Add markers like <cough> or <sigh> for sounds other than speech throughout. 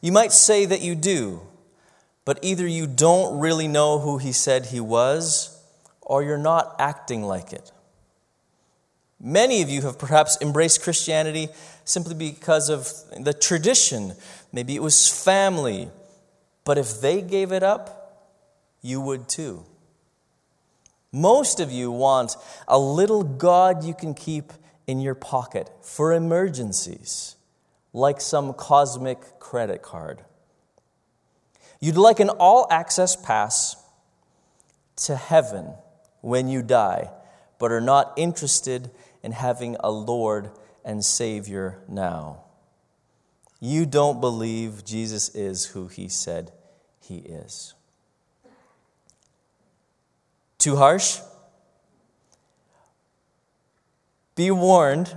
You might say that you do, but either you don't really know who he said he was, or you're not acting like it. Many of you have perhaps embraced Christianity simply because of the tradition. Maybe it was family. But if they gave it up, you would too. Most of you want a little God you can keep in your pocket for emergencies, like some cosmic credit card. You'd like an all access pass to heaven when you die, but are not interested in having a Lord and Savior now. You don't believe Jesus is who he said he is. Too harsh? Be warned,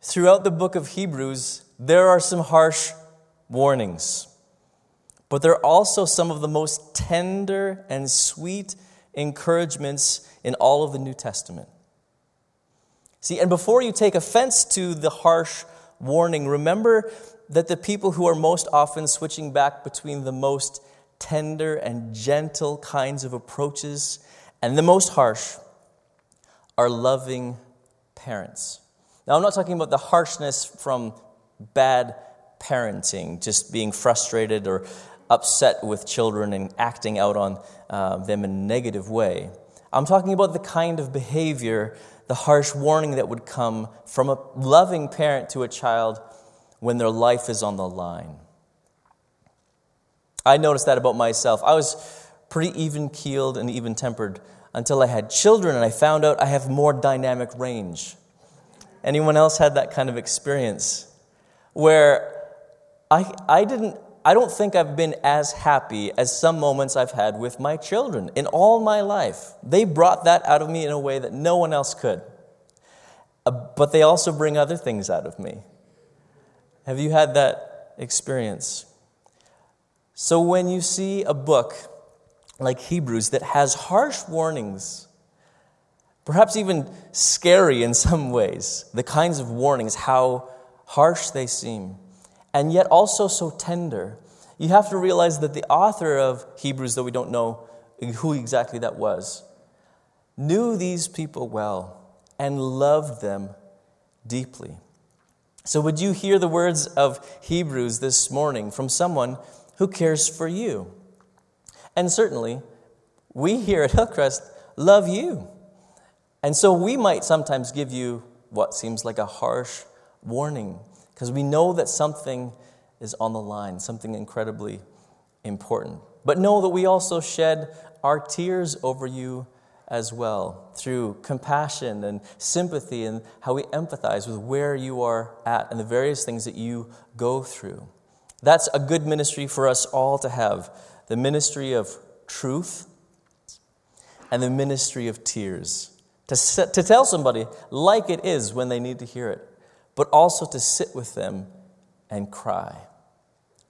throughout the book of Hebrews, there are some harsh warnings. But there are also some of the most tender and sweet encouragements in all of the New Testament. See, and before you take offense to the harsh warning, remember that the people who are most often switching back between the most tender and gentle kinds of approaches and the most harsh are loving parents. Now, I'm not talking about the harshness from bad parenting, just being frustrated or upset with children and acting out on uh, them in a negative way. I'm talking about the kind of behavior, the harsh warning that would come from a loving parent to a child when their life is on the line. I noticed that about myself. I was pretty even keeled and even tempered until I had children and I found out I have more dynamic range. Anyone else had that kind of experience? Where I, I didn't I don't think I've been as happy as some moments I've had with my children in all my life. They brought that out of me in a way that no one else could. Uh, but they also bring other things out of me. Have you had that experience? So when you see a book like Hebrews that has harsh warnings, perhaps even scary in some ways, the kinds of warnings, how harsh they seem, and yet also so tender, you have to realize that the author of Hebrews, though we don't know who exactly that was, knew these people well and loved them deeply. So, would you hear the words of Hebrews this morning from someone who cares for you? And certainly, we here at Hillcrest love you. And so we might sometimes give you what seems like a harsh warning because we know that something is on the line, something incredibly important. But know that we also shed our tears over you as well through compassion and sympathy and how we empathize with where you are at and the various things that you go through. That's a good ministry for us all to have the ministry of truth and the ministry of tears. To, to tell somebody like it is when they need to hear it, but also to sit with them and cry.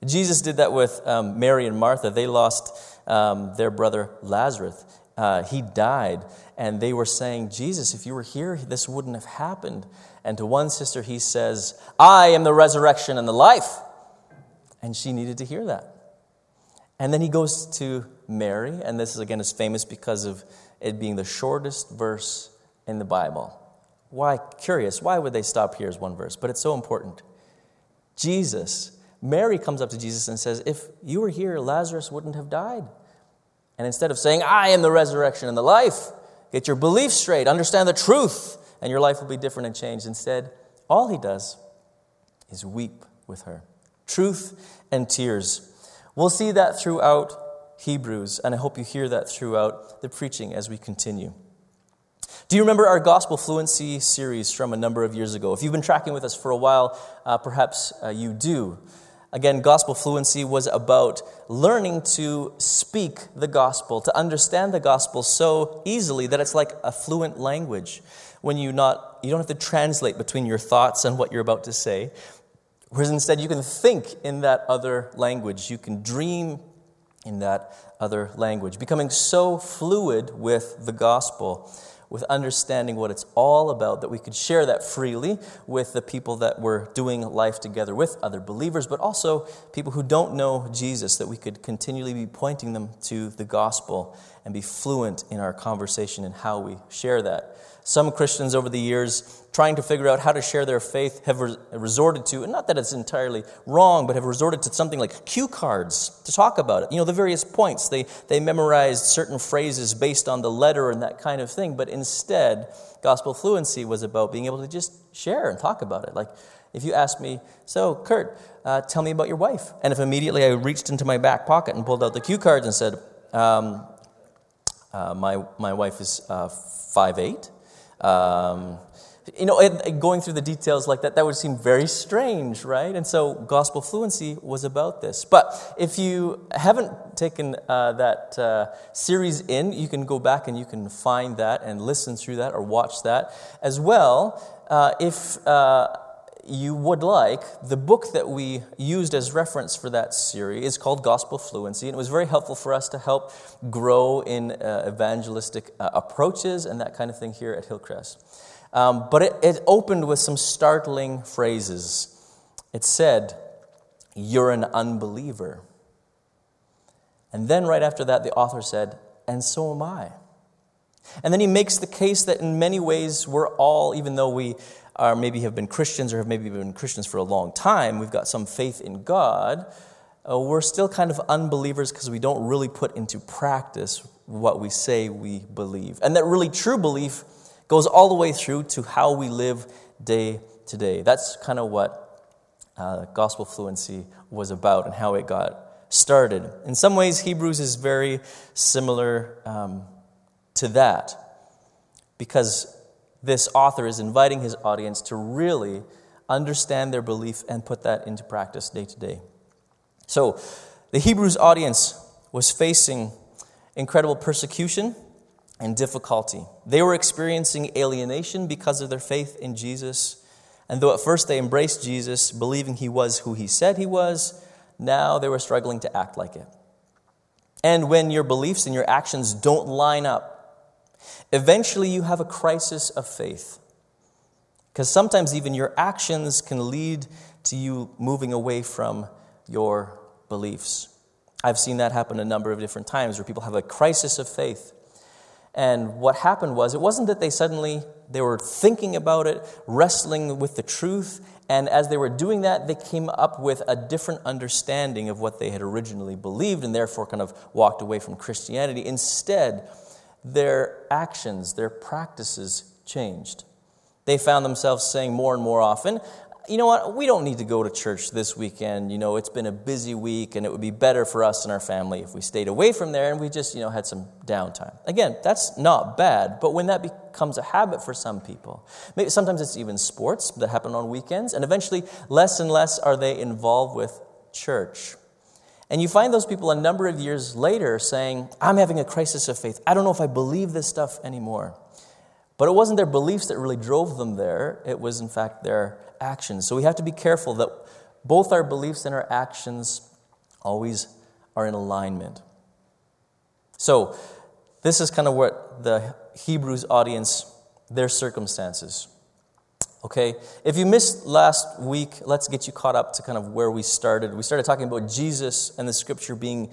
Jesus did that with um, Mary and Martha. They lost um, their brother Lazarus. Uh, he died, and they were saying, Jesus, if you were here, this wouldn't have happened. And to one sister, he says, I am the resurrection and the life. And she needed to hear that. And then he goes to Mary, and this is again is famous because of it being the shortest verse in the Bible. Why? Curious. Why would they stop here as one verse? But it's so important. Jesus, Mary comes up to Jesus and says, If you were here, Lazarus wouldn't have died. And instead of saying, I am the resurrection and the life, get your belief straight, understand the truth, and your life will be different and changed. Instead, all he does is weep with her. Truth and tears. We'll see that throughout Hebrews, and I hope you hear that throughout the preaching as we continue. Do you remember our Gospel Fluency series from a number of years ago? If you've been tracking with us for a while, uh, perhaps uh, you do. Again, Gospel Fluency was about learning to speak the gospel, to understand the gospel so easily that it's like a fluent language. When you not you don't have to translate between your thoughts and what you're about to say, whereas instead you can think in that other language. You can dream in that other language, becoming so fluid with the gospel with understanding what it's all about, that we could share that freely with the people that we're doing life together with, other believers, but also people who don't know Jesus, that we could continually be pointing them to the gospel and be fluent in our conversation and how we share that. Some Christians over the years, trying to figure out how to share their faith, have resorted to, and not that it's entirely wrong, but have resorted to something like cue cards to talk about it. You know, the various points. They, they memorized certain phrases based on the letter and that kind of thing, but instead, gospel fluency was about being able to just share and talk about it. Like, if you ask me, so Kurt, uh, tell me about your wife. And if immediately I reached into my back pocket and pulled out the cue cards and said, um, uh, my, my wife is uh, 5'8. Um, you know, going through the details like that, that would seem very strange, right? And so, gospel fluency was about this. But if you haven't taken uh, that uh, series in, you can go back and you can find that and listen through that or watch that as well. Uh, if uh, you would like, the book that we used as reference for that series is called Gospel Fluency, and it was very helpful for us to help grow in uh, evangelistic uh, approaches and that kind of thing here at Hillcrest. Um, but it, it opened with some startling phrases. It said, You're an unbeliever. And then right after that, the author said, And so am I. And then he makes the case that in many ways we're all, even though we are maybe have been Christians or have maybe been Christians for a long time, we've got some faith in God, uh, we're still kind of unbelievers because we don't really put into practice what we say we believe. And that really true belief goes all the way through to how we live day to day. That's kind of what uh, gospel fluency was about and how it got started. In some ways, Hebrews is very similar um, to that because this author is inviting his audience to really understand their belief and put that into practice day to day. So, the Hebrews audience was facing incredible persecution and difficulty. They were experiencing alienation because of their faith in Jesus. And though at first they embraced Jesus, believing he was who he said he was, now they were struggling to act like it. And when your beliefs and your actions don't line up, Eventually, you have a crisis of faith. Because sometimes even your actions can lead to you moving away from your beliefs. I've seen that happen a number of different times where people have a crisis of faith. And what happened was, it wasn't that they suddenly they were thinking about it, wrestling with the truth, and as they were doing that, they came up with a different understanding of what they had originally believed, and therefore kind of walked away from Christianity. Instead, their actions, their practices changed. They found themselves saying more and more often, you know what, we don't need to go to church this weekend. You know, it's been a busy week and it would be better for us and our family if we stayed away from there and we just, you know, had some downtime. Again, that's not bad, but when that becomes a habit for some people, maybe sometimes it's even sports that happen on weekends, and eventually less and less are they involved with church. And you find those people a number of years later saying, I'm having a crisis of faith. I don't know if I believe this stuff anymore. But it wasn't their beliefs that really drove them there, it was, in fact, their actions. So we have to be careful that both our beliefs and our actions always are in alignment. So, this is kind of what the Hebrews audience, their circumstances. Okay? If you missed last week, let's get you caught up to kind of where we started. We started talking about Jesus and the scripture being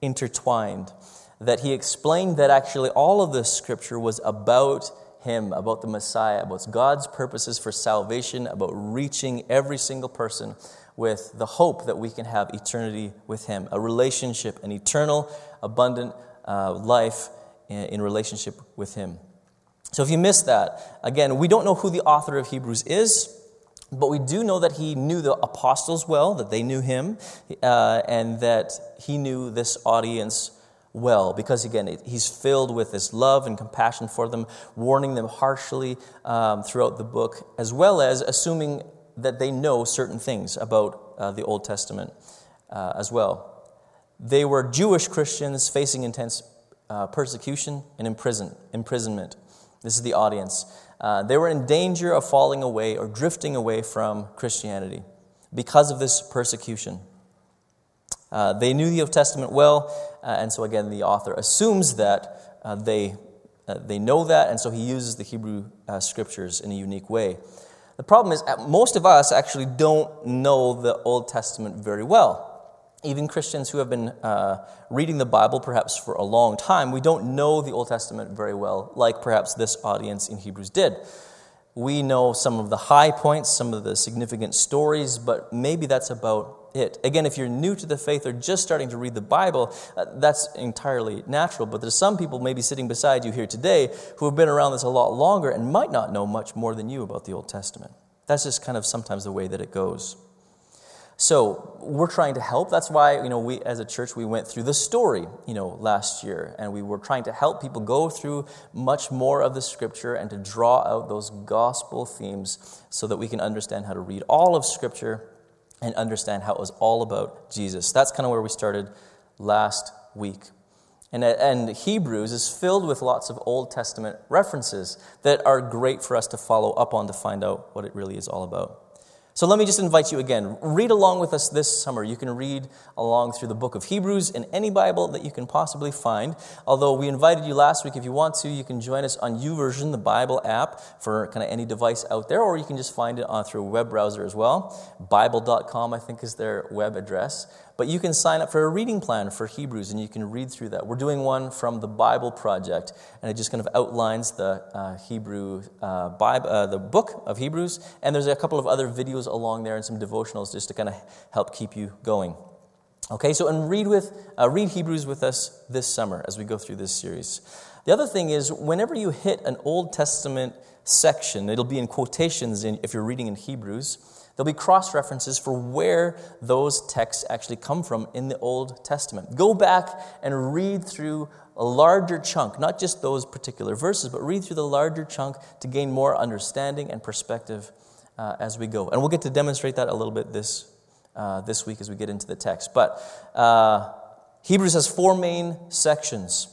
intertwined. That he explained that actually all of the scripture was about him, about the Messiah, about God's purposes for salvation, about reaching every single person with the hope that we can have eternity with him, a relationship, an eternal, abundant uh, life in, in relationship with him. So if you missed that, again, we don't know who the author of Hebrews is, but we do know that he knew the apostles well, that they knew him, uh, and that he knew this audience well, because again, he's filled with this love and compassion for them, warning them harshly um, throughout the book, as well as assuming that they know certain things about uh, the Old Testament uh, as well. They were Jewish Christians facing intense uh, persecution and imprison, imprisonment. This is the audience. Uh, they were in danger of falling away or drifting away from Christianity because of this persecution. Uh, they knew the Old Testament well, uh, and so again, the author assumes that uh, they uh, they know that, and so he uses the Hebrew uh, scriptures in a unique way. The problem is, most of us actually don't know the Old Testament very well. Even Christians who have been uh, reading the Bible perhaps for a long time, we don't know the Old Testament very well, like perhaps this audience in Hebrews did. We know some of the high points, some of the significant stories, but maybe that's about it. Again, if you're new to the faith or just starting to read the Bible, uh, that's entirely natural. But there's some people maybe sitting beside you here today who have been around this a lot longer and might not know much more than you about the Old Testament. That's just kind of sometimes the way that it goes. So we're trying to help. That's why, you know, we as a church we went through the story, you know, last year, and we were trying to help people go through much more of the scripture and to draw out those gospel themes so that we can understand how to read all of scripture and understand how it was all about Jesus. That's kind of where we started last week. And, and Hebrews is filled with lots of Old Testament references that are great for us to follow up on to find out what it really is all about. So let me just invite you again. Read along with us this summer. You can read along through the book of Hebrews in any Bible that you can possibly find. Although we invited you last week, if you want to, you can join us on YouVersion, the Bible app, for kind of any device out there, or you can just find it on through a web browser as well. Bible.com, I think, is their web address. But you can sign up for a reading plan for Hebrews and you can read through that. We're doing one from the Bible Project, and it just kind of outlines the uh, Hebrew uh, Bible, uh, the book of Hebrews. And there's a couple of other videos along there and some devotionals just to kind of help keep you going. Okay, so and read with uh, read Hebrews with us this summer as we go through this series. The other thing is, whenever you hit an Old Testament section, it'll be in quotations in, if you're reading in Hebrews. There'll be cross references for where those texts actually come from in the Old Testament. Go back and read through a larger chunk, not just those particular verses, but read through the larger chunk to gain more understanding and perspective uh, as we go. And we'll get to demonstrate that a little bit this, uh, this week as we get into the text. But uh, Hebrews has four main sections.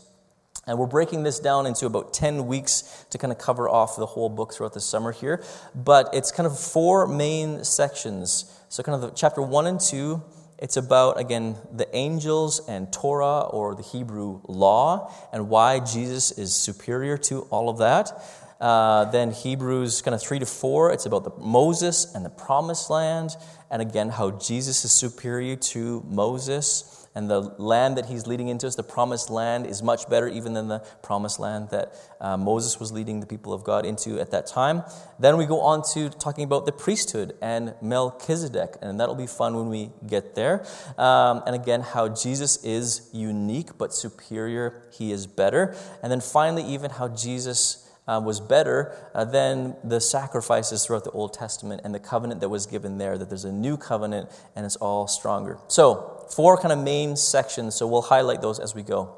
And we're breaking this down into about 10 weeks to kind of cover off the whole book throughout the summer here. But it's kind of four main sections. So, kind of the, chapter 1 and 2, it's about, again, the angels and Torah or the Hebrew law and why Jesus is superior to all of that. Uh, then Hebrews kind of 3 to 4, it's about the Moses and the promised land. And again, how Jesus is superior to Moses and the land that he's leading into us, the promised land, is much better even than the promised land that uh, Moses was leading the people of God into at that time. Then we go on to talking about the priesthood and Melchizedek, and that'll be fun when we get there. Um, and again, how Jesus is unique but superior, he is better. And then finally, even how Jesus. Uh, was better uh, than the sacrifices throughout the Old Testament and the covenant that was given there, that there's a new covenant and it's all stronger. So, four kind of main sections, so we'll highlight those as we go.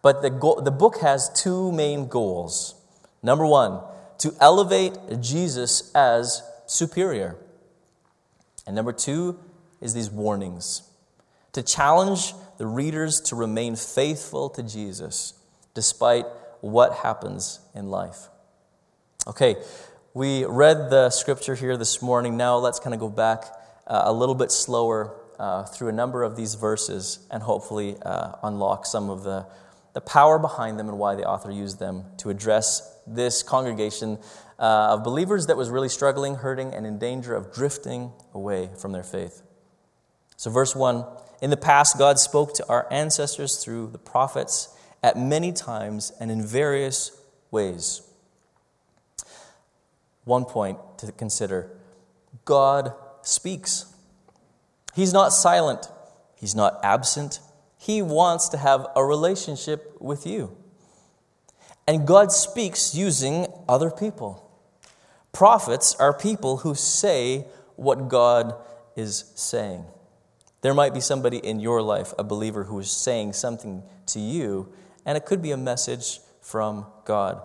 But the, go- the book has two main goals. Number one, to elevate Jesus as superior. And number two is these warnings to challenge the readers to remain faithful to Jesus despite what happens in life. Okay, we read the scripture here this morning. Now let's kind of go back uh, a little bit slower uh, through a number of these verses and hopefully uh, unlock some of the, the power behind them and why the author used them to address this congregation uh, of believers that was really struggling, hurting, and in danger of drifting away from their faith. So, verse 1 In the past, God spoke to our ancestors through the prophets at many times and in various ways. One point to consider God speaks. He's not silent, He's not absent. He wants to have a relationship with you. And God speaks using other people. Prophets are people who say what God is saying. There might be somebody in your life, a believer, who is saying something to you, and it could be a message from God.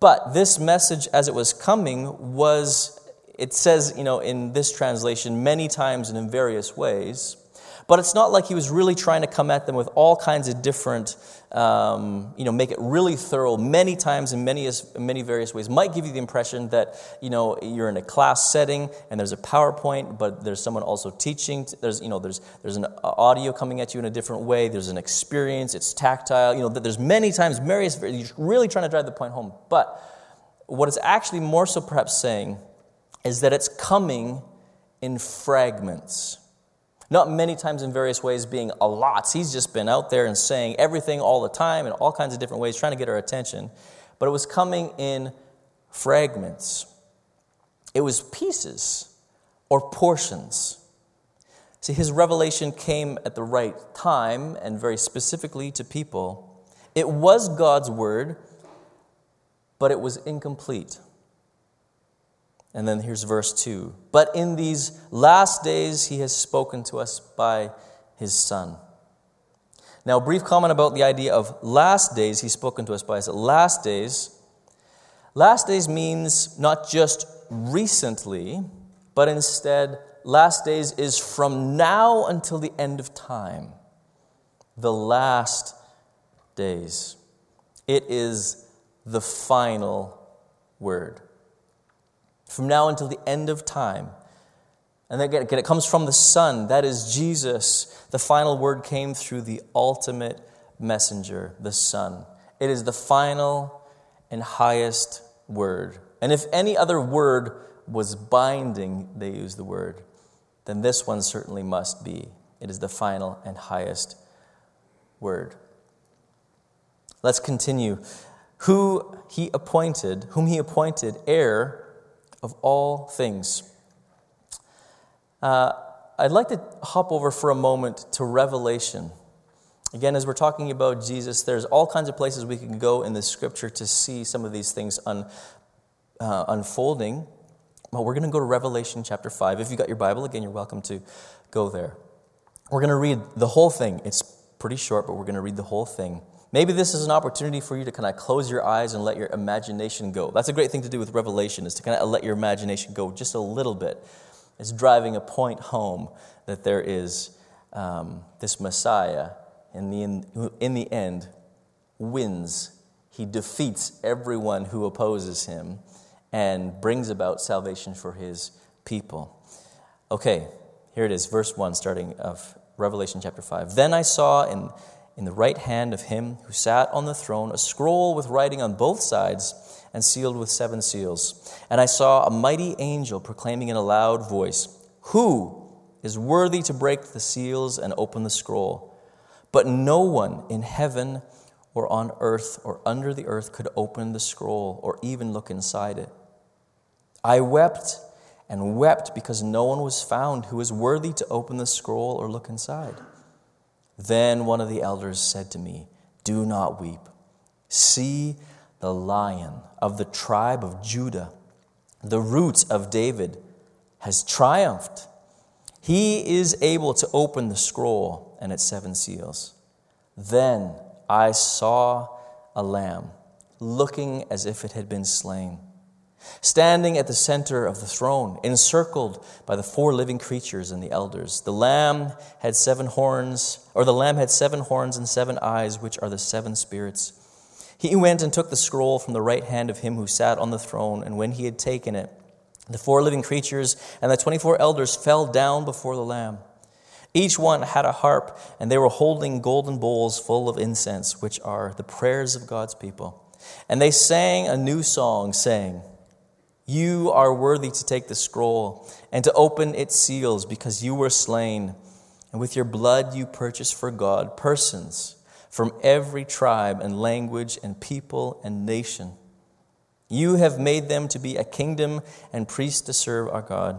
But this message, as it was coming, was it says, you know, in this translation many times and in various ways. But it's not like he was really trying to come at them with all kinds of different, um, you know, make it really thorough many times in many, many various ways. Might give you the impression that, you know, you're in a class setting and there's a PowerPoint, but there's someone also teaching. There's, you know, there's, there's an audio coming at you in a different way. There's an experience. It's tactile. You know, there's many times, various, you're really trying to drive the point home. But what it's actually more so perhaps saying is that it's coming in fragments. Not many times in various ways being a lot. He's just been out there and saying everything all the time in all kinds of different ways, trying to get our attention. But it was coming in fragments, it was pieces or portions. See, his revelation came at the right time and very specifically to people. It was God's word, but it was incomplete. And then here's verse 2. But in these last days, he has spoken to us by his Son. Now, a brief comment about the idea of last days, he's spoken to us by his last days. Last days means not just recently, but instead, last days is from now until the end of time. The last days. It is the final word from now until the end of time. And again, it comes from the Son, that is Jesus. The final word came through the ultimate messenger, the Son. It is the final and highest word. And if any other word was binding, they use the word, then this one certainly must be. It is the final and highest word. Let's continue. Who he appointed, whom he appointed heir of all things. Uh, I'd like to hop over for a moment to Revelation. Again, as we're talking about Jesus, there's all kinds of places we can go in the scripture to see some of these things un, uh, unfolding. Well, we're going to go to Revelation chapter 5. If you got your Bible, again, you're welcome to go there. We're going to read the whole thing. It's pretty short, but we're going to read the whole thing. Maybe this is an opportunity for you to kind of close your eyes and let your imagination go. That's a great thing to do with Revelation, is to kind of let your imagination go just a little bit. It's driving a point home that there is um, this Messiah, in the, in, in the end, wins. He defeats everyone who opposes him and brings about salvation for his people. Okay, here it is, verse 1, starting of Revelation chapter 5. Then I saw in in the right hand of him who sat on the throne a scroll with writing on both sides and sealed with seven seals. And I saw a mighty angel proclaiming in a loud voice, Who is worthy to break the seals and open the scroll? But no one in heaven or on earth or under the earth could open the scroll or even look inside it. I wept and wept because no one was found who was worthy to open the scroll or look inside. Then one of the elders said to me, Do not weep. See, the lion of the tribe of Judah, the root of David, has triumphed. He is able to open the scroll and its seven seals. Then I saw a lamb looking as if it had been slain Standing at the center of the throne, encircled by the four living creatures and the elders, the lamb had seven horns, or the lamb had seven horns and seven eyes, which are the seven spirits. He went and took the scroll from the right hand of him who sat on the throne, and when he had taken it, the four living creatures and the 24 elders fell down before the lamb. Each one had a harp, and they were holding golden bowls full of incense, which are the prayers of God's people. And they sang a new song, saying, you are worthy to take the scroll and to open its seals because you were slain, and with your blood you purchased for God persons from every tribe and language and people and nation. You have made them to be a kingdom and priests to serve our God.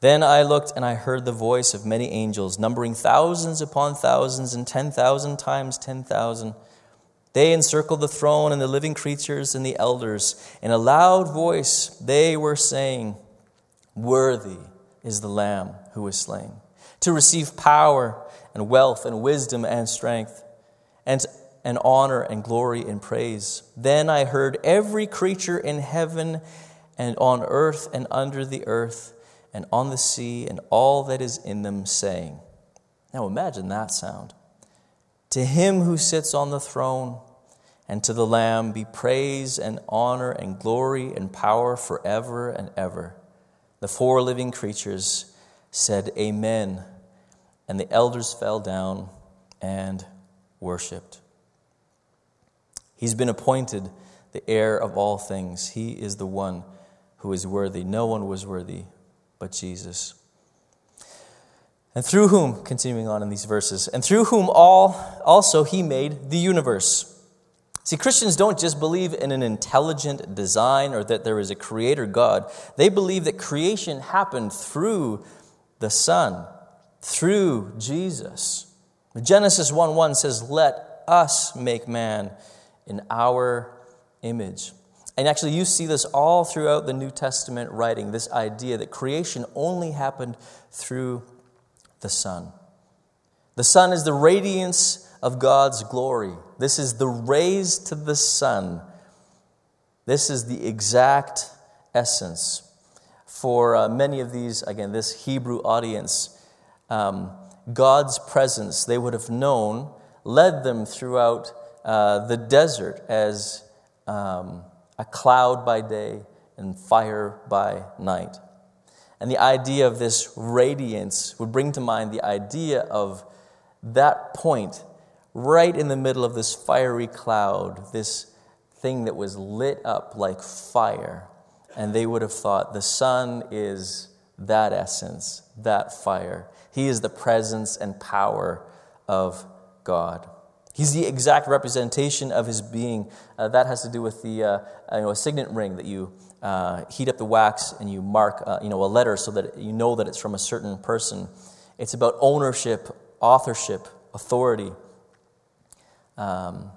Then I looked and I heard the voice of many angels, numbering thousands upon thousands and ten thousand times ten thousand they encircled the throne and the living creatures and the elders. In a loud voice, they were saying, Worthy is the Lamb who was slain, to receive power and wealth and wisdom and strength, and, and honor and glory and praise. Then I heard every creature in heaven and on earth and under the earth and on the sea and all that is in them, saying, Now imagine that sound. To him who sits on the throne and to the Lamb be praise and honor and glory and power forever and ever. The four living creatures said, Amen. And the elders fell down and worshiped. He's been appointed the heir of all things. He is the one who is worthy. No one was worthy but Jesus. And through whom, continuing on in these verses, and through whom all also he made the universe. See, Christians don't just believe in an intelligent design or that there is a creator God. They believe that creation happened through the Son, through Jesus. Genesis 1 1 says, Let us make man in our image. And actually, you see this all throughout the New Testament writing this idea that creation only happened through the Son. The Son is the radiance of God's glory. This is the rays to the sun. This is the exact essence. For uh, many of these, again, this Hebrew audience, um, God's presence, they would have known, led them throughout uh, the desert as um, a cloud by day and fire by night. And the idea of this radiance would bring to mind the idea of that point right in the middle of this fiery cloud, this thing that was lit up like fire. And they would have thought the Son is that essence, that fire. He is the presence and power of God. He's the exact representation of his being. Uh, that has to do with the uh, you know, signet ring that you uh, heat up the wax and you mark uh, you know, a letter so that you know that it's from a certain person. It's about ownership, authorship, authority. Um,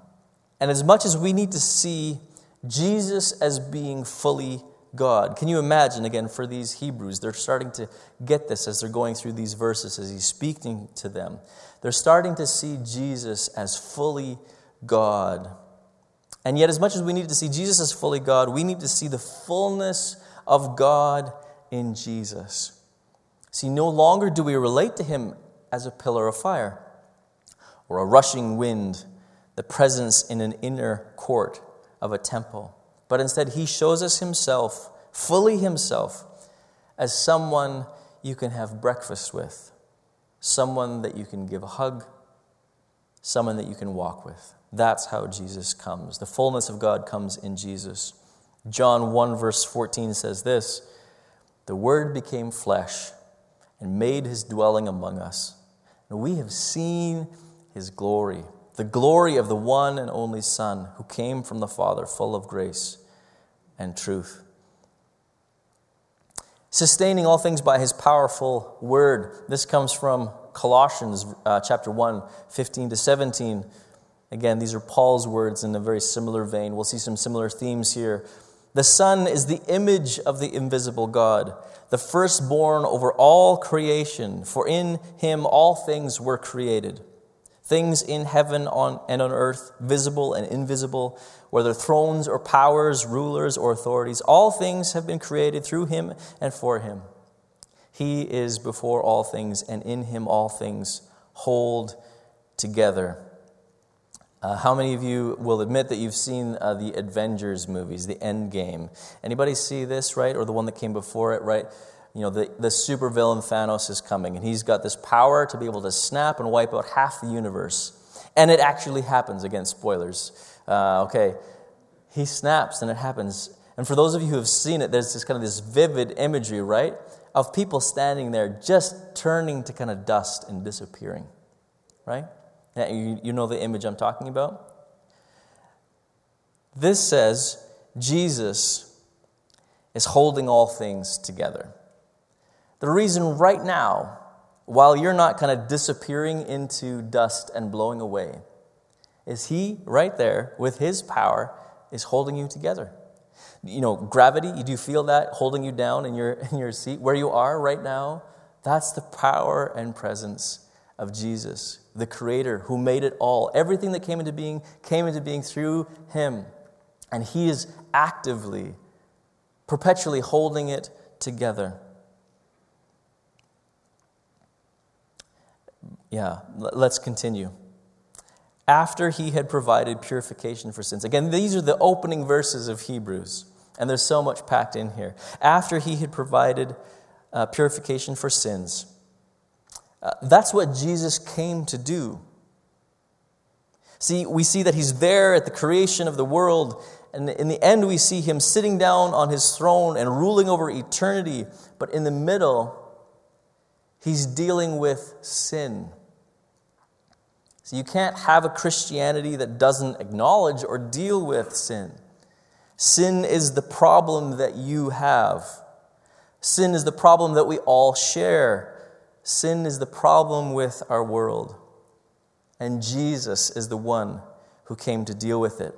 and as much as we need to see Jesus as being fully God, can you imagine, again, for these Hebrews, they're starting to get this as they're going through these verses, as he's speaking to them. They're starting to see Jesus as fully God. And yet, as much as we need to see Jesus as fully God, we need to see the fullness of God in Jesus. See, no longer do we relate to him as a pillar of fire or a rushing wind the presence in an inner court of a temple. But instead, he shows us himself, fully himself, as someone you can have breakfast with, someone that you can give a hug, someone that you can walk with. That's how Jesus comes. The fullness of God comes in Jesus. John 1, verse 14 says this The Word became flesh and made his dwelling among us. And we have seen his glory the glory of the one and only Son who came from the Father, full of grace and truth. Sustaining all things by his powerful word. This comes from Colossians uh, chapter 1, 15 to 17. Again, these are Paul's words in a very similar vein. We'll see some similar themes here. The Son is the image of the invisible God, the firstborn over all creation, for in him all things were created things in heaven on, and on earth, visible and invisible, whether thrones or powers, rulers or authorities, all things have been created through him and for him. He is before all things, and in him all things hold together. Uh, how many of you will admit that you've seen uh, the Avengers movies, the End Game? Anybody see this, right? Or the one that came before it, right? you know, the, the supervillain Thanos is coming, and he's got this power to be able to snap and wipe out half the universe. And it actually happens. Again, spoilers. Uh, okay. He snaps, and it happens. And for those of you who have seen it, there's this kind of this vivid imagery, right? Of people standing there just turning to kind of dust and disappearing, right? You, you know the image I'm talking about? This says Jesus is holding all things together. The reason right now, while you're not kind of disappearing into dust and blowing away, is He right there with His power is holding you together. You know, gravity, you do feel that holding you down in your, <laughs> in your seat where you are right now? That's the power and presence of Jesus, the creator who made it all. Everything that came into being came into being through him. And he is actively, perpetually holding it together. Yeah, let's continue. After he had provided purification for sins. Again, these are the opening verses of Hebrews, and there's so much packed in here. After he had provided uh, purification for sins uh, that's what Jesus came to do. See, we see that he's there at the creation of the world, and in the end, we see him sitting down on his throne and ruling over eternity. But in the middle, he's dealing with sin. So you can't have a Christianity that doesn't acknowledge or deal with sin. Sin is the problem that you have. Sin is the problem that we all share. Sin is the problem with our world. And Jesus is the one who came to deal with it.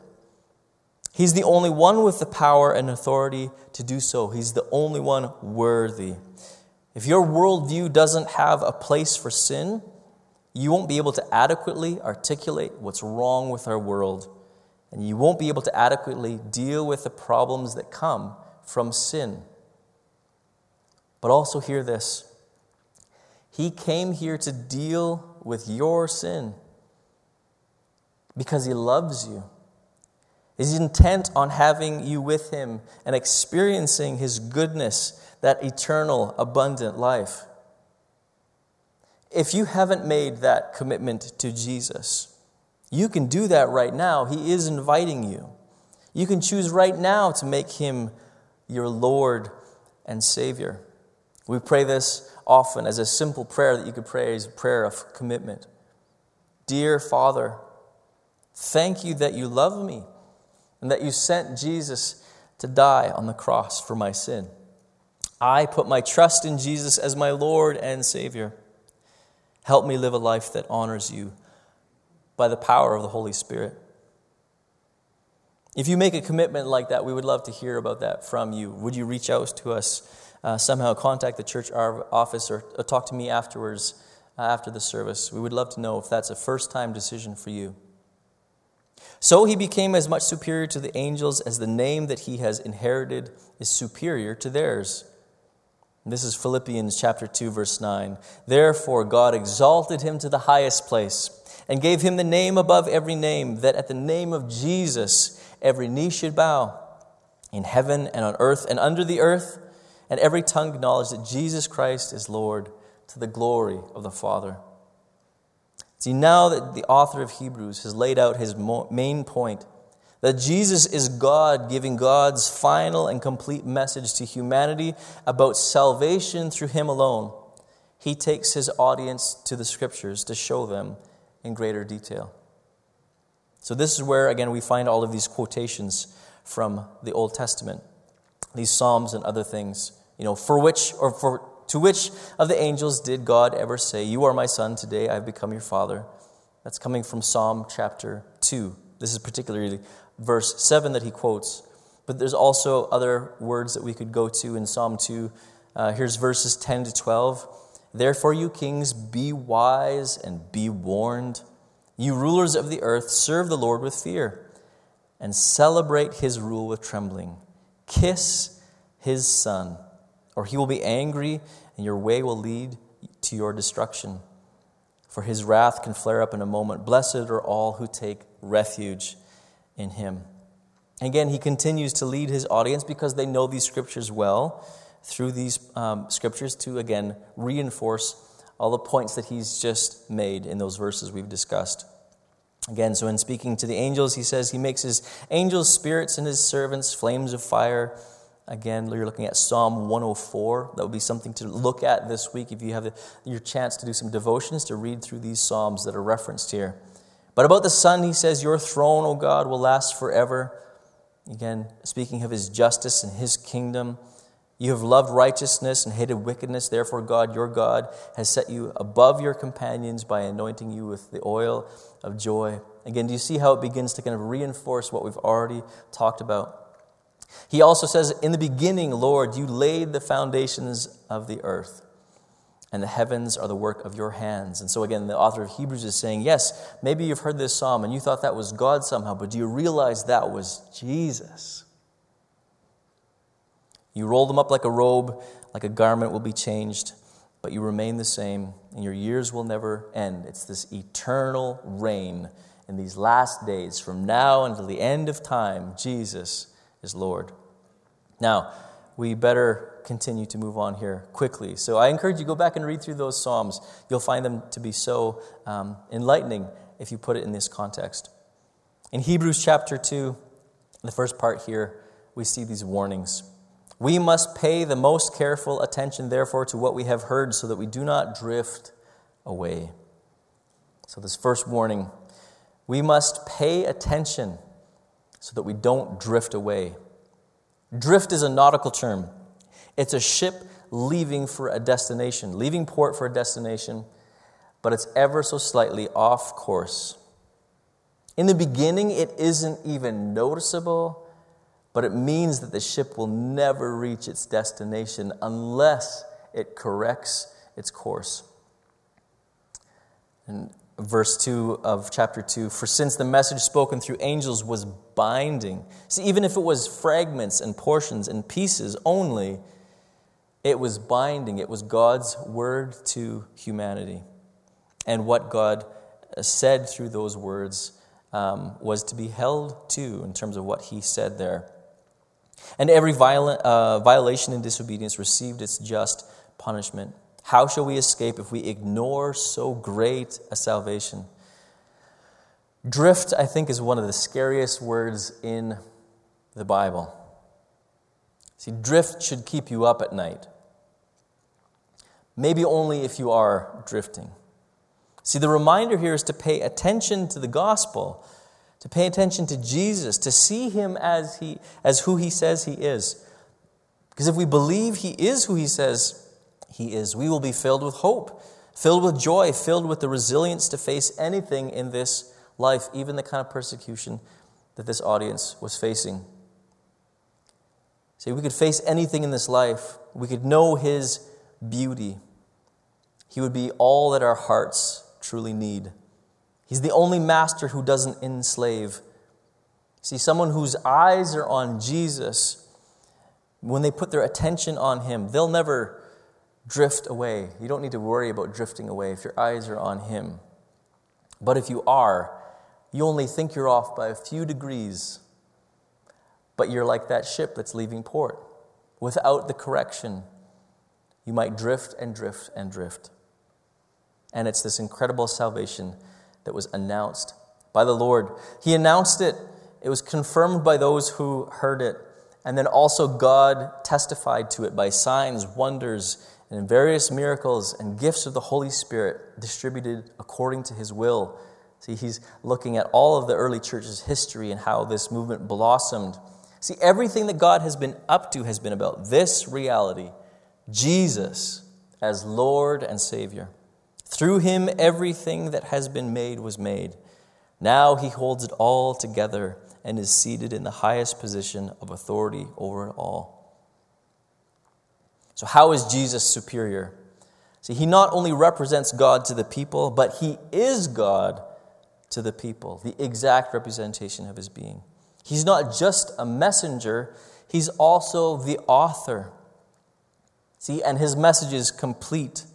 He's the only one with the power and authority to do so. He's the only one worthy. If your worldview doesn't have a place for sin, you won't be able to adequately articulate what's wrong with our world. And you won't be able to adequately deal with the problems that come from sin. But also, hear this He came here to deal with your sin because He loves you. He's intent on having you with Him and experiencing His goodness, that eternal, abundant life. If you haven't made that commitment to Jesus, you can do that right now. He is inviting you. You can choose right now to make Him your Lord and Savior. We pray this often as a simple prayer that you could pray as a prayer of commitment. Dear Father, thank you that you love me and that you sent Jesus to die on the cross for my sin. I put my trust in Jesus as my Lord and Savior. Help me live a life that honors you by the power of the Holy Spirit. If you make a commitment like that, we would love to hear about that from you. Would you reach out to us? Uh, somehow contact the church office or, talk to me afterwards, uh, after the service. We would love to know if that's a first time decision for you. So he became as much superior to the angels as the name that he has inherited is superior to theirs. This is Philippians chapter 2 verse 9. Therefore God exalted him to the highest place and gave him the name above every name that at the name of Jesus every knee should bow in heaven and on earth and under the earth and every tongue acknowledge that Jesus Christ is Lord to the glory of the Father. See, now that the author of Hebrews has laid out his main point, that Jesus is God giving God's final and complete message to humanity about salvation through him alone, he takes his audience to the scriptures to show them in greater detail. So, this is where, again, we find all of these quotations from the Old Testament, these Psalms and other things. You know, for which or for to which of the angels did God ever say, You are my son, today I have become your father? That's coming from Psalm chapter 2. This is particularly verse 7 that he quotes. But there's also other words that we could go to in Psalm 2. Uh, here's verses 10 to 12. Therefore, you kings, be wise and be warned. You rulers of the earth, serve the Lord with fear and celebrate his rule with trembling. Kiss his son or he will be angry, and your way will lead to your destruction. For his wrath can flare up in a moment. Blessed are all who take refuge in him. Again, he continues to lead his audience because they know these scriptures well through these um, scriptures to, again, reinforce all the points that he's just made in those verses we've discussed. Again, so in speaking to the angels, he says he makes his angels spirits and his servants flames of fire. Again, you're looking at Psalm 104. That would be something to look at this week if you have your chance to do some devotions to read through these Psalms that are referenced here. But about the Son, he says, Your throne, O God, will last forever. Again, speaking of his justice and his kingdom. You have loved righteousness and hated wickedness. Therefore, God, your God, has set you above your companions by anointing you with the oil of joy. Again, do you see how it begins to kind of reinforce what we've already talked about? He also says, In the beginning, Lord, you laid the foundations of the earth, and the heavens are the work of your hands. And so, again, the author of Hebrews is saying, Yes, maybe you've heard this psalm and you thought that was God somehow, but do you realize that was Jesus? You roll them up like a robe, like a garment will be changed. but you remain the same, and your years will never end. It's this eternal reign in these last days. From now until the end of time, Jesus is Lord. Now, we better continue to move on here quickly. So I encourage you go back and read through those Psalms. You'll find them to be so um, enlightening if you put it in this context. In Hebrews chapter 2, the first part here, we see these warnings. We must pay the most careful attention, therefore, to what we have heard so that we do not drift away. So, this first warning we must pay attention so that we don't drift away. Drift is a nautical term, it's a ship leaving for a destination, leaving port for a destination, but it's ever so slightly off course. In the beginning, it isn't even noticeable but it means that the ship will never reach its destination unless it corrects its course. In verse 2 of chapter 2 For since the message spoken through angels was binding, see, even if it was fragments and portions and pieces only, it was binding. It was God's word to humanity. And what God said through those words um, was to be held to in terms of what He said there. And every violent, uh, violation and disobedience received its just punishment. How shall we escape if we ignore so great a salvation? Drift, I think, is one of the scariest words in the Bible. See, drift should keep you up at night. Maybe only if you are drifting. See, the reminder here is to pay attention to the gospel to pay attention to Jesus, to see him as, he, as who he says he is. Because if we believe he is who he says he is, we will be filled with hope, filled with joy, filled with the resilience to face anything in this life, even the kind of persecution that this audience was facing. See, we could face anything in this life, we could know his beauty. He would be all that our hearts truly need. He's the only master who doesn't enslave. See, someone whose eyes are on Jesus, when they put their attention on him, they'll never drift away. You don't need to worry about drifting away if your eyes are on him. But if you are, you only think you're off by a few degrees, but you're like that ship that's leaving port. Without the correction, you might drift and drift and drift. And it's this incredible salvation that was announced by the Lord. He announced it, it was confirmed by those who heard it. And then also, God testified to it by signs, wonders, and various miracles and gifts of the Holy Spirit distributed according to his will. See, he's looking at all of the early church's history and how this movement blossomed. See, everything that God has been up to has been about this reality Jesus as Lord and Savior. Through him, everything that has been made was made. Now he holds it all together and is seated in the highest position of authority over it all. So, how is Jesus superior? See, he not only represents God to the people, but he is God to the people, the exact representation of his being. He's not just a messenger, he's also the author. See, and his message is complete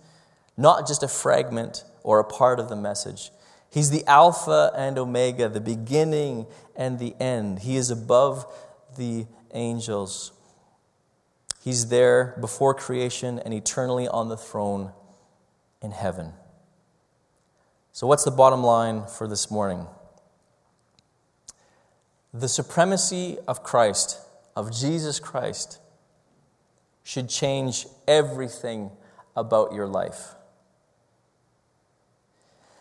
not just a fragment or a part of the message. He's the Alpha and Omega, the beginning and the end. He is above the angels. He's there before creation and eternally on the throne in heaven. So, what's the bottom line for this morning? The supremacy of Christ, of Jesus Christ, should change everything about your life.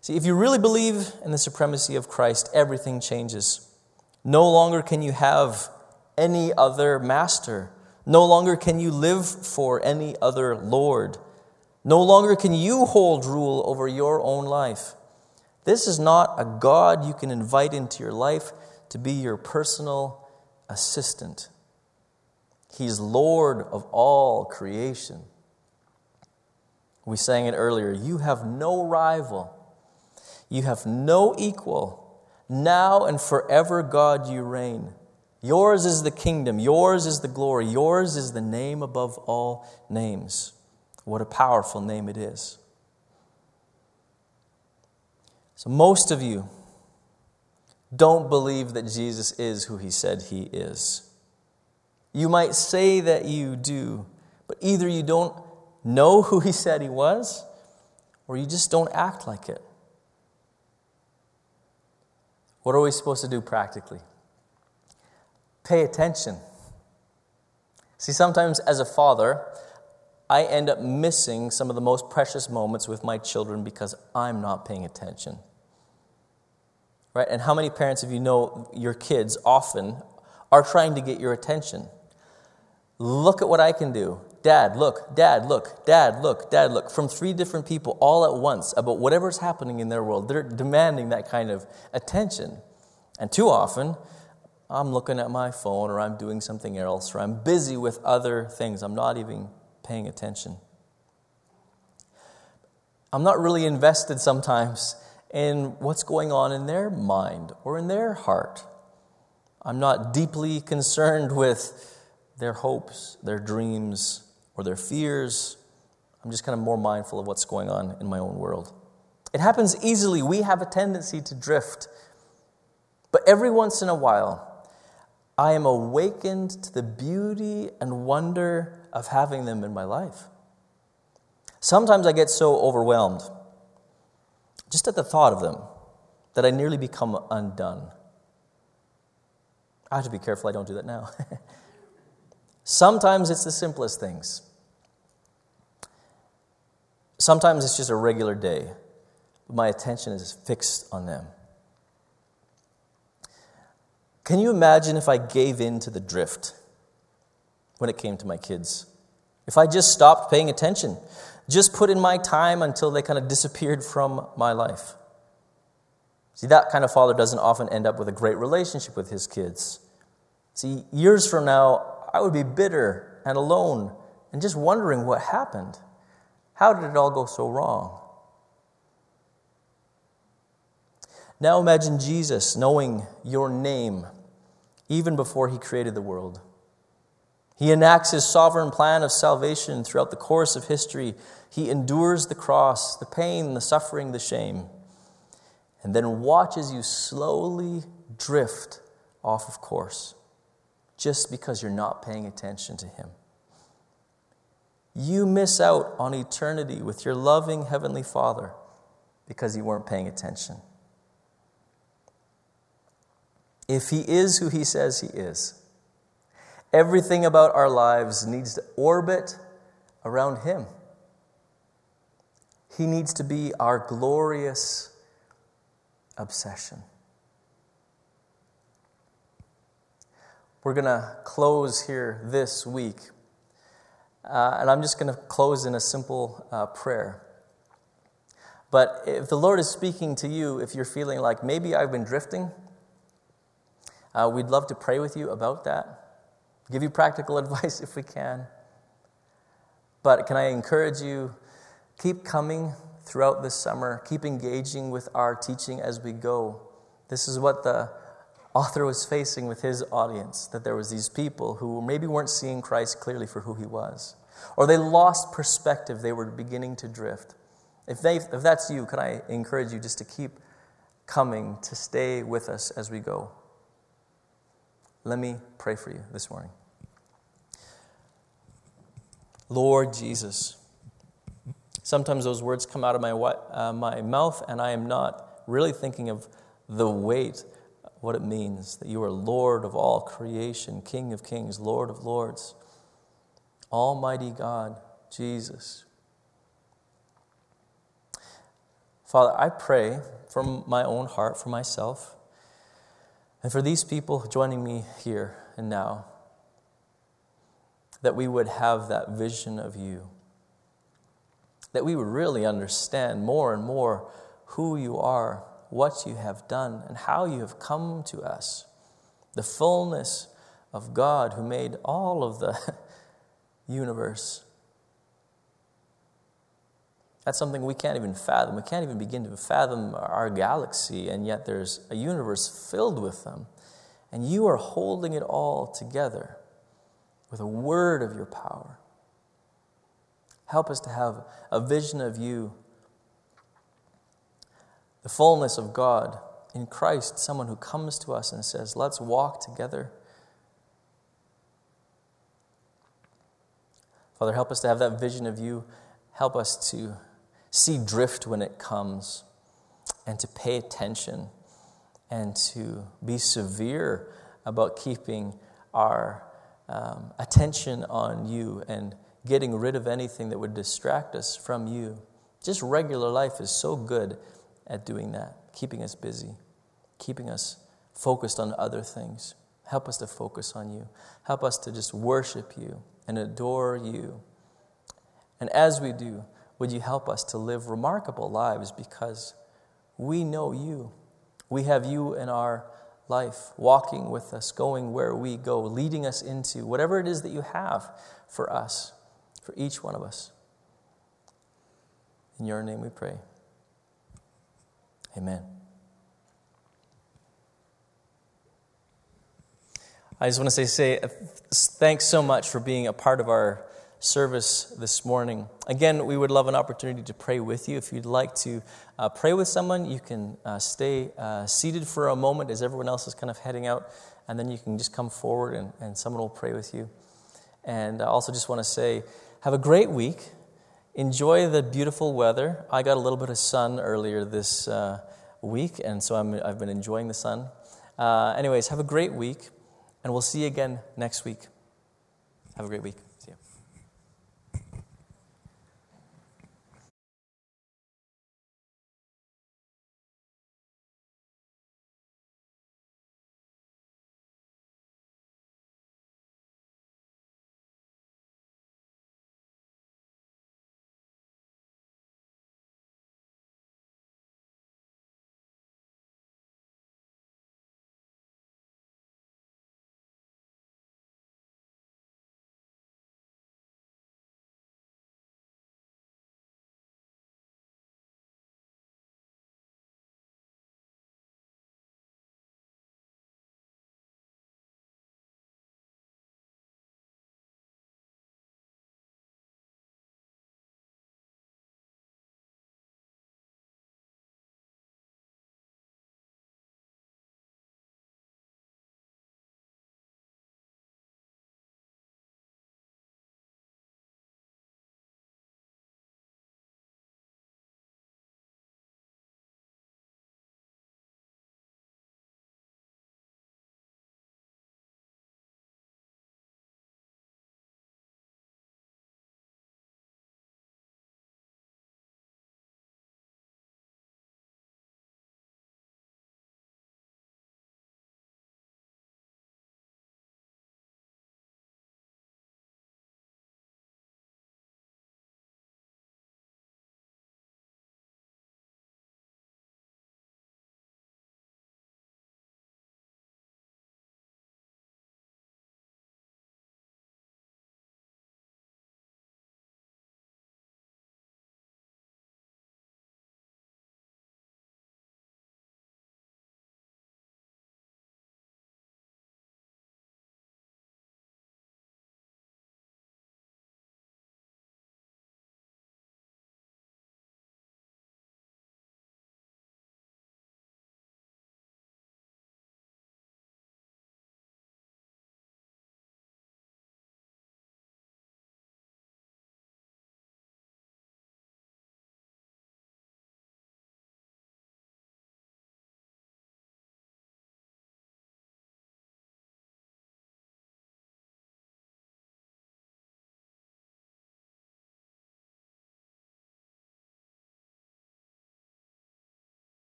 See, if you really believe in the supremacy of Christ, everything changes. No longer can you have any other master. No longer can you live for any other Lord. No longer can you hold rule over your own life. This is not a God you can invite into your life to be your personal assistant. He's Lord of all creation. We sang it earlier. You have no rival. You have no equal. Now and forever, God, you reign. Yours is the kingdom, yours is the glory, yours is the name above all names. What a powerful name it is. So, most of you don't believe that Jesus is who he said he is. You might say that you do, but either you don't know who he said he was, or you just don't act like it. What are we supposed to do practically? Pay attention. See, sometimes as a father, I end up missing some of the most precious moments with my children because I'm not paying attention. Right? And how many parents of you know your kids often are trying to get your attention? Look at what I can do. Dad, look, dad, look, dad, look, dad, look, from three different people all at once about whatever's happening in their world. They're demanding that kind of attention. And too often, I'm looking at my phone or I'm doing something else or I'm busy with other things. I'm not even paying attention. I'm not really invested sometimes in what's going on in their mind or in their heart. I'm not deeply concerned with their hopes, their dreams, or their fears. I'm just kind of more mindful of what's going on in my own world. It happens easily. We have a tendency to drift. But every once in a while, I am awakened to the beauty and wonder of having them in my life. Sometimes I get so overwhelmed just at the thought of them that I nearly become undone. I have to be careful I don't do that now. <laughs> Sometimes it's the simplest things. Sometimes it's just a regular day, but my attention is fixed on them. Can you imagine if I gave in to the drift when it came to my kids? If I just stopped paying attention, just put in my time until they kind of disappeared from my life. See, that kind of father doesn't often end up with a great relationship with his kids. See, years from now, I would be bitter and alone and just wondering what happened. How did it all go so wrong? Now imagine Jesus knowing your name even before he created the world. He enacts his sovereign plan of salvation throughout the course of history. He endures the cross, the pain, the suffering, the shame, and then watches you slowly drift off of course just because you're not paying attention to him. You miss out on eternity with your loving Heavenly Father because you weren't paying attention if He is who He says He is. Everything about our lives needs to orbit around Him. He needs to be our glorious obsession. We're going to close here this week. Uh, and I'm just going to close in a simple uh, prayer. But if the Lord is speaking to you, if you're feeling like maybe I've been drifting, uh, we'd love to pray with you about that, give you practical <laughs> advice if we can. But can I encourage you, keep coming throughout this summer, keep engaging with our teaching as we go. This is what the author was facing with his audience that there was these people who maybe weren't seeing Christ clearly for who he was or they lost perspective they were beginning to drift if, they, if that's you can i encourage you just to keep coming to stay with us as we go let me pray for you this morning. Lord Jesus, sometimes those words come out of my, uh, my mouth, and I am not really thinking of the weight, what it means that you are Lord of all creation, King of kings, Lord of lords, Almighty God, Jesus. Father, I pray from my own heart, for myself, and for these people joining me here and now, that we would have that vision of you. That we would really understand more and more who you are, what you have done, and how you have come to us. The fullness of God who made all of the <laughs> universe that's something we can't even fathom. We can't even begin to fathom our galaxy, and yet there's a universe filled with them. And you are holding it all together with a word of your power. Help us to have a vision of you, the fullness of God in Christ, someone who comes to us and says, Let's walk together. Father, help us to have that vision of you. Help us to see drift when it comes and to pay attention and to be severe about keeping our um, attention on you and getting rid of anything that would distract us from you. Just regular life is so good at doing that, keeping us busy, keeping us focused on other things. Help us to focus on you. Help us to just worship you and adore you. And as we do, would you help us to live remarkable lives because we know you. We have you in our life, walking with us, going where we go, leading us into whatever it is that you have for us, for each one of us. In your name we pray. Amen. I just want to say, say thanks so much for being a part of our service this morning. Again, we would love an opportunity to pray with you. If you'd like to uh, pray with someone, you can uh, stay uh, seated for a moment as everyone else is kind of heading out, and then you can just come forward and, and someone will pray with you. And I also just want to say, have a great week. Enjoy the beautiful weather. I got a little bit of sun earlier this uh, week, and so i have been enjoying the sun. Uh, anyways, have a great week, and we'll see you again next week. Have a great week.